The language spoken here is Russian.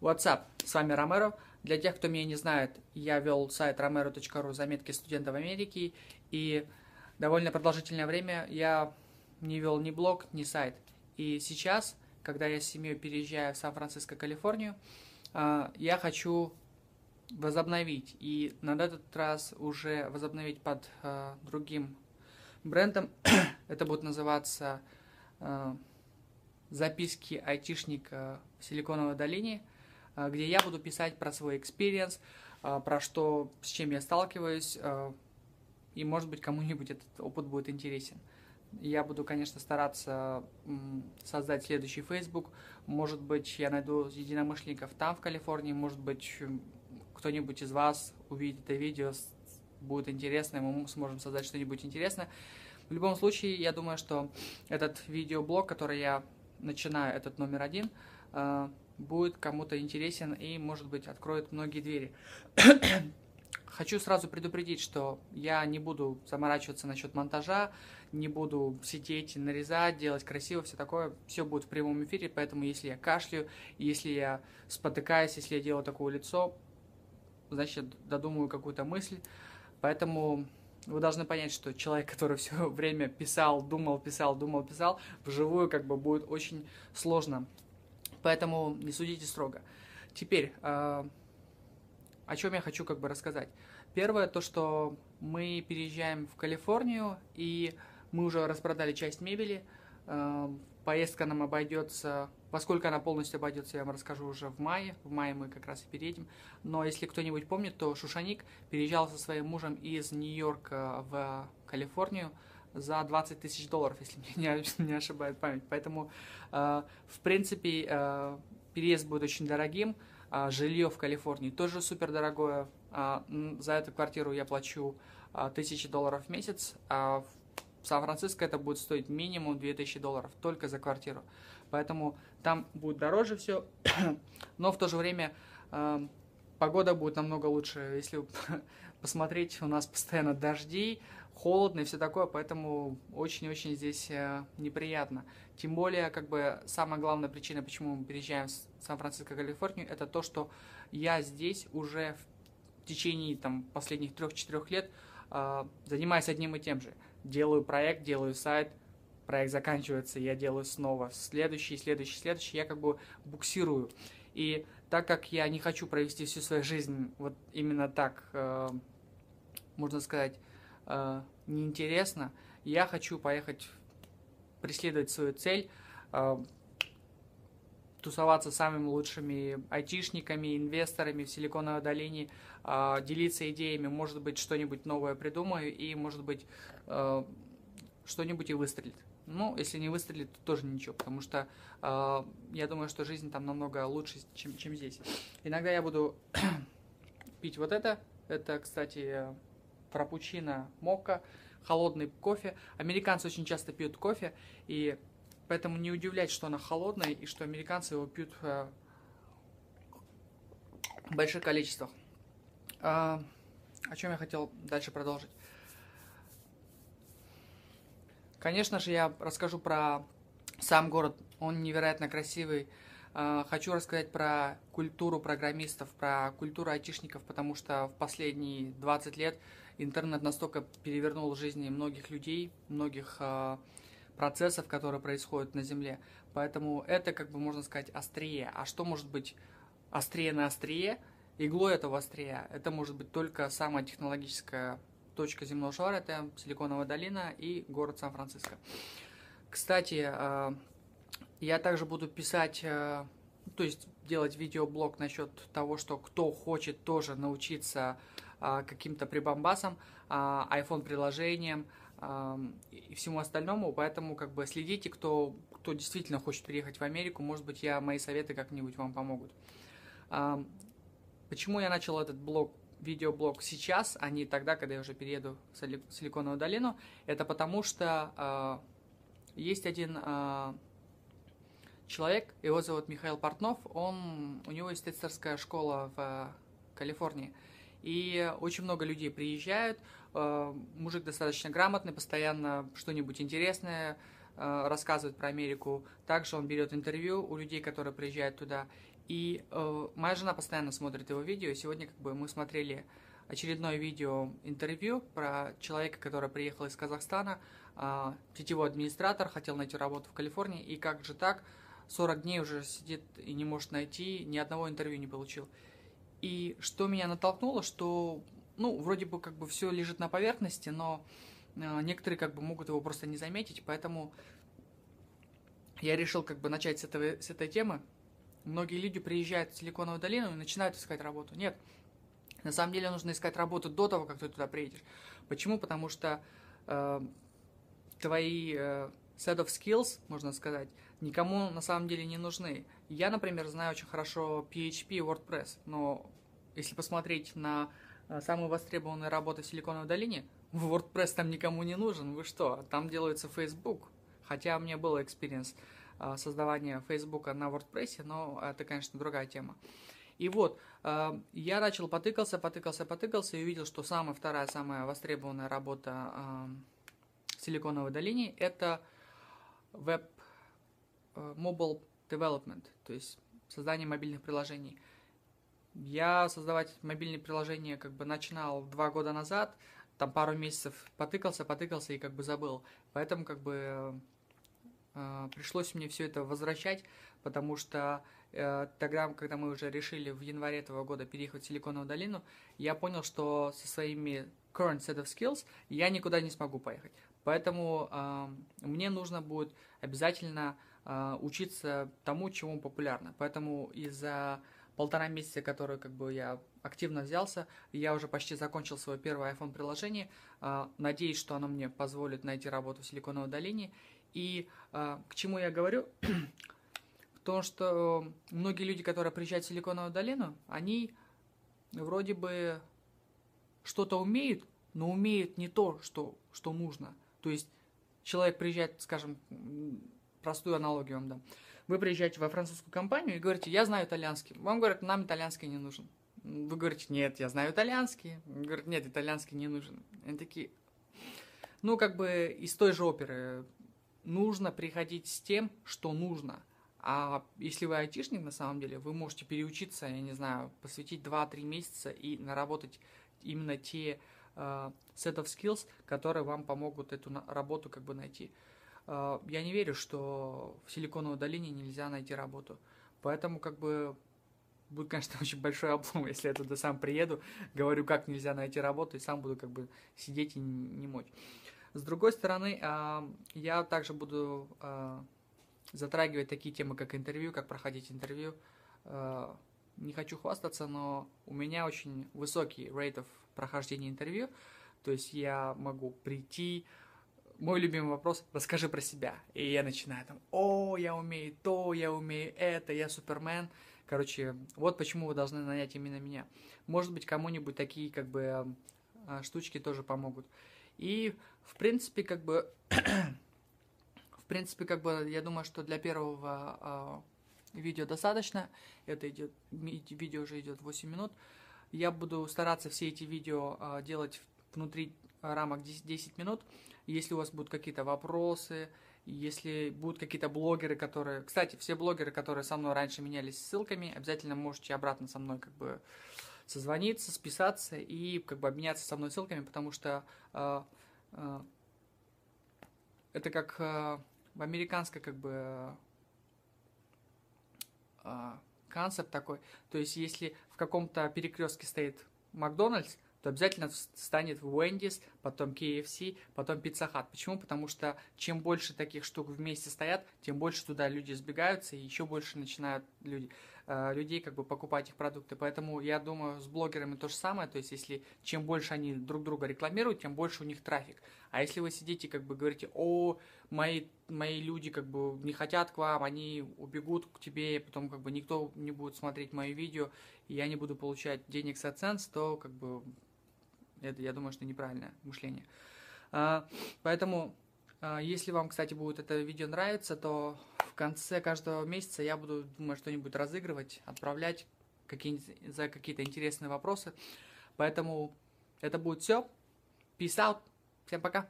What's up? С вами Ромеро. Для тех, кто меня не знает, я вел сайт romero.ru заметки студентов Америки, и довольно продолжительное время я не вел ни блог, ни сайт. И сейчас, когда я с семьей переезжаю в Сан-Франциско, Калифорнию, а, я хочу возобновить, и на этот раз уже возобновить под а, другим брендом. Это будет называться а, «Записки айтишника в Силиконовой долине», где я буду писать про свой experience, а, про что, с чем я сталкиваюсь, а, и, может быть, кому-нибудь этот опыт будет интересен. Я буду, конечно, стараться создать следующий Facebook. Может быть, я найду единомышленников там, в Калифорнии. Может быть, кто-нибудь из вас увидит это видео, будет интересно, и мы сможем создать что-нибудь интересное. В любом случае, я думаю, что этот видеоблог, который я начинаю, этот номер один, будет кому-то интересен и, может быть, откроет многие двери. Хочу сразу предупредить, что я не буду заморачиваться насчет монтажа, не буду сидеть, нарезать, делать красиво, все такое. Все будет в прямом эфире, поэтому если я кашляю, если я спотыкаюсь, если я делаю такое лицо, значит, додумаю какую-то мысль. Поэтому вы должны понять, что человек, который все время писал, думал, писал, думал, писал, вживую как бы будет очень сложно Поэтому не судите строго. Теперь, э, о чем я хочу как бы рассказать. Первое, то, что мы переезжаем в Калифорнию, и мы уже распродали часть мебели. Э, поездка нам обойдется, поскольку она полностью обойдется, я вам расскажу уже в мае. В мае мы как раз и переедем. Но если кто-нибудь помнит, то Шушаник переезжал со своим мужем из Нью-Йорка в Калифорнию за 20 тысяч долларов, если мне не, не ошибает память. Поэтому, э, в принципе, э, переезд будет очень дорогим. Э, жилье в Калифорнии тоже супер дорогое. Э, за эту квартиру я плачу э, тысячи долларов в месяц. А в Сан-Франциско это будет стоить минимум 2000 долларов только за квартиру. Поэтому там будет дороже все, но в то же время э, погода будет намного лучше. Если посмотреть, у нас постоянно дожди, холодно и все такое, поэтому очень-очень здесь э, неприятно. Тем более, как бы, самая главная причина, почему мы переезжаем в Сан-Франциско, Калифорнию, это то, что я здесь уже в течение там, последних трех-четырех лет э, занимаюсь одним и тем же. Делаю проект, делаю сайт, проект заканчивается, я делаю снова следующий, следующий, следующий, я как бы буксирую. И так как я не хочу провести всю свою жизнь вот именно так, э, можно сказать, э, неинтересно. Я хочу поехать преследовать свою цель, э, тусоваться с самыми лучшими айтишниками, инвесторами в Силиконовой долине, э, делиться идеями, может быть, что-нибудь новое придумаю, и, может быть, э, что-нибудь и выстрелит. Ну, если не выстрелит, то тоже ничего, потому что э, я думаю, что жизнь там намного лучше, чем, чем здесь. Иногда я буду пить вот это. Это, кстати, фрапучино мокко, холодный кофе. Американцы очень часто пьют кофе, и поэтому не удивляйтесь, что она холодная, и что американцы его пьют э, в больших количествах. А, о чем я хотел дальше продолжить? Конечно же, я расскажу про сам город. Он невероятно красивый. А, хочу рассказать про культуру программистов, про культуру айтишников, потому что в последние 20 лет интернет настолько перевернул жизни многих людей, многих э, процессов, которые происходят на Земле. Поэтому это, как бы можно сказать, острее. А что может быть острее на острие? Иглой этого острия. Это может быть только самая технологическая точка земного шара, это Силиконовая долина и город Сан-Франциско. Кстати, э, я также буду писать, э, то есть делать видеоблог насчет того, что кто хочет тоже научиться а, каким-то прибамбасам, а, iPhone приложением а, и всему остальному, поэтому как бы следите, кто, кто действительно хочет переехать в Америку, может быть, я, мои советы как-нибудь вам помогут. Почему я начал этот блог, видеоблог сейчас, а не тогда, когда я уже перееду в Силиконовую долину? Это потому что есть один человек, его зовут Михаил Портнов, он, у него есть тестерская школа в Калифорнии. И очень много людей приезжают, э, мужик достаточно грамотный, постоянно что-нибудь интересное э, рассказывает про Америку. Также он берет интервью у людей, которые приезжают туда. И э, моя жена постоянно смотрит его видео. Сегодня как бы мы смотрели очередное видео интервью про человека, который приехал из Казахстана, э, сетевой администратор, хотел найти работу в Калифорнии, и как же так, 40 дней уже сидит и не может найти, ни одного интервью не получил. И что меня натолкнуло, что, ну, вроде бы как бы все лежит на поверхности, но э, некоторые как бы могут его просто не заметить, поэтому я решил как бы начать с, этого, с этой темы. Многие люди приезжают в Силиконовую долину и начинают искать работу. Нет, на самом деле нужно искать работу до того, как ты туда приедешь. Почему? Потому что э, твои э, set of skills, можно сказать, никому на самом деле не нужны. Я, например, знаю очень хорошо PHP и WordPress, но если посмотреть на э, самые востребованные работы в Силиконовой долине, WordPress там никому не нужен, вы что, там делается Facebook. Хотя у меня был experience а, создавания Facebook на WordPress, но это, конечно, другая тема. И вот, а, я начал потыкался, потыкался, потыкался и увидел, что самая вторая, самая востребованная работа а, в Силиконовой долине – это web mobile development, то есть создание мобильных приложений. Я создавать мобильные приложения как бы начинал два года назад, там пару месяцев потыкался, потыкался и как бы забыл. Поэтому как бы э, пришлось мне все это возвращать, потому что э, тогда, когда мы уже решили в январе этого года переехать в Силиконовую долину, я понял, что со своими current set of skills я никуда не смогу поехать. Поэтому э, мне нужно будет обязательно э, учиться тому, чему популярно. Поэтому из-за полтора месяца, которые как бы я активно взялся, я уже почти закончил свое первое iPhone приложение. А, надеюсь, что оно мне позволит найти работу в Силиконовой долине. И а, к чему я говорю? В том, что многие люди, которые приезжают в Силиконовую долину, они вроде бы что-то умеют, но умеют не то, что, что нужно. То есть человек приезжает, скажем, простую аналогию вам дам. Вы приезжаете во французскую компанию и говорите, я знаю итальянский. Вам говорят, нам итальянский не нужен. Вы говорите, нет, я знаю итальянский. Говорят, нет, итальянский не нужен. Они такие, ну, как бы из той же оперы. Нужно приходить с тем, что нужно. А если вы айтишник, на самом деле, вы можете переучиться, я не знаю, посвятить 2-3 месяца и наработать именно те uh, set of skills, которые вам помогут эту работу как бы найти. Uh, я не верю, что в Силиконовой долине нельзя найти работу. Поэтому как бы будет, конечно, очень большой облом, если я туда сам приеду, говорю, как нельзя найти работу, и сам буду как бы сидеть и не мочь. С другой стороны, а, я также буду а, затрагивать такие темы, как интервью, как проходить интервью. А, не хочу хвастаться, но у меня очень высокий рейтов прохождения интервью, то есть я могу прийти, мой любимый вопрос – расскажи про себя. И я начинаю там, о, я умею то, я умею это, я супермен. Короче, вот почему вы должны нанять именно меня. Может быть, кому-нибудь такие как бы а, штучки тоже помогут. И, в принципе, как бы, в принципе, как бы, я думаю, что для первого а, видео достаточно. Это идет, видео уже идет 8 минут. Я буду стараться все эти видео а, делать внутри рамок 10, 10 минут. Если у вас будут какие-то вопросы, если будут какие-то блогеры, которые... Кстати, все блогеры, которые со мной раньше менялись ссылками, обязательно можете обратно со мной как бы созвониться, списаться и как бы обменяться со мной ссылками, потому что э, э, это как э, в американской как бы э, концепт такой. То есть, если в каком-то перекрестке стоит Макдональдс, то обязательно станет Wendy's, потом KFC, потом Pizza Hut. Почему? Потому что чем больше таких штук вместе стоят, тем больше туда люди сбегаются, и еще больше начинают люди, э, людей как бы покупать их продукты. Поэтому я думаю, с блогерами то же самое. То есть, если чем больше они друг друга рекламируют, тем больше у них трафик. А если вы сидите, как бы говорите, о, мои, мои люди как бы не хотят к вам, они убегут к тебе, и потом как бы никто не будет смотреть мои видео, и я не буду получать денег с AdSense, то как бы это, я думаю, что неправильное мышление. А, поэтому, а, если вам, кстати, будет это видео нравиться, то в конце каждого месяца я буду, думаю, что-нибудь разыгрывать, отправлять какие за какие-то интересные вопросы. Поэтому это будет все. Peace out. Всем пока.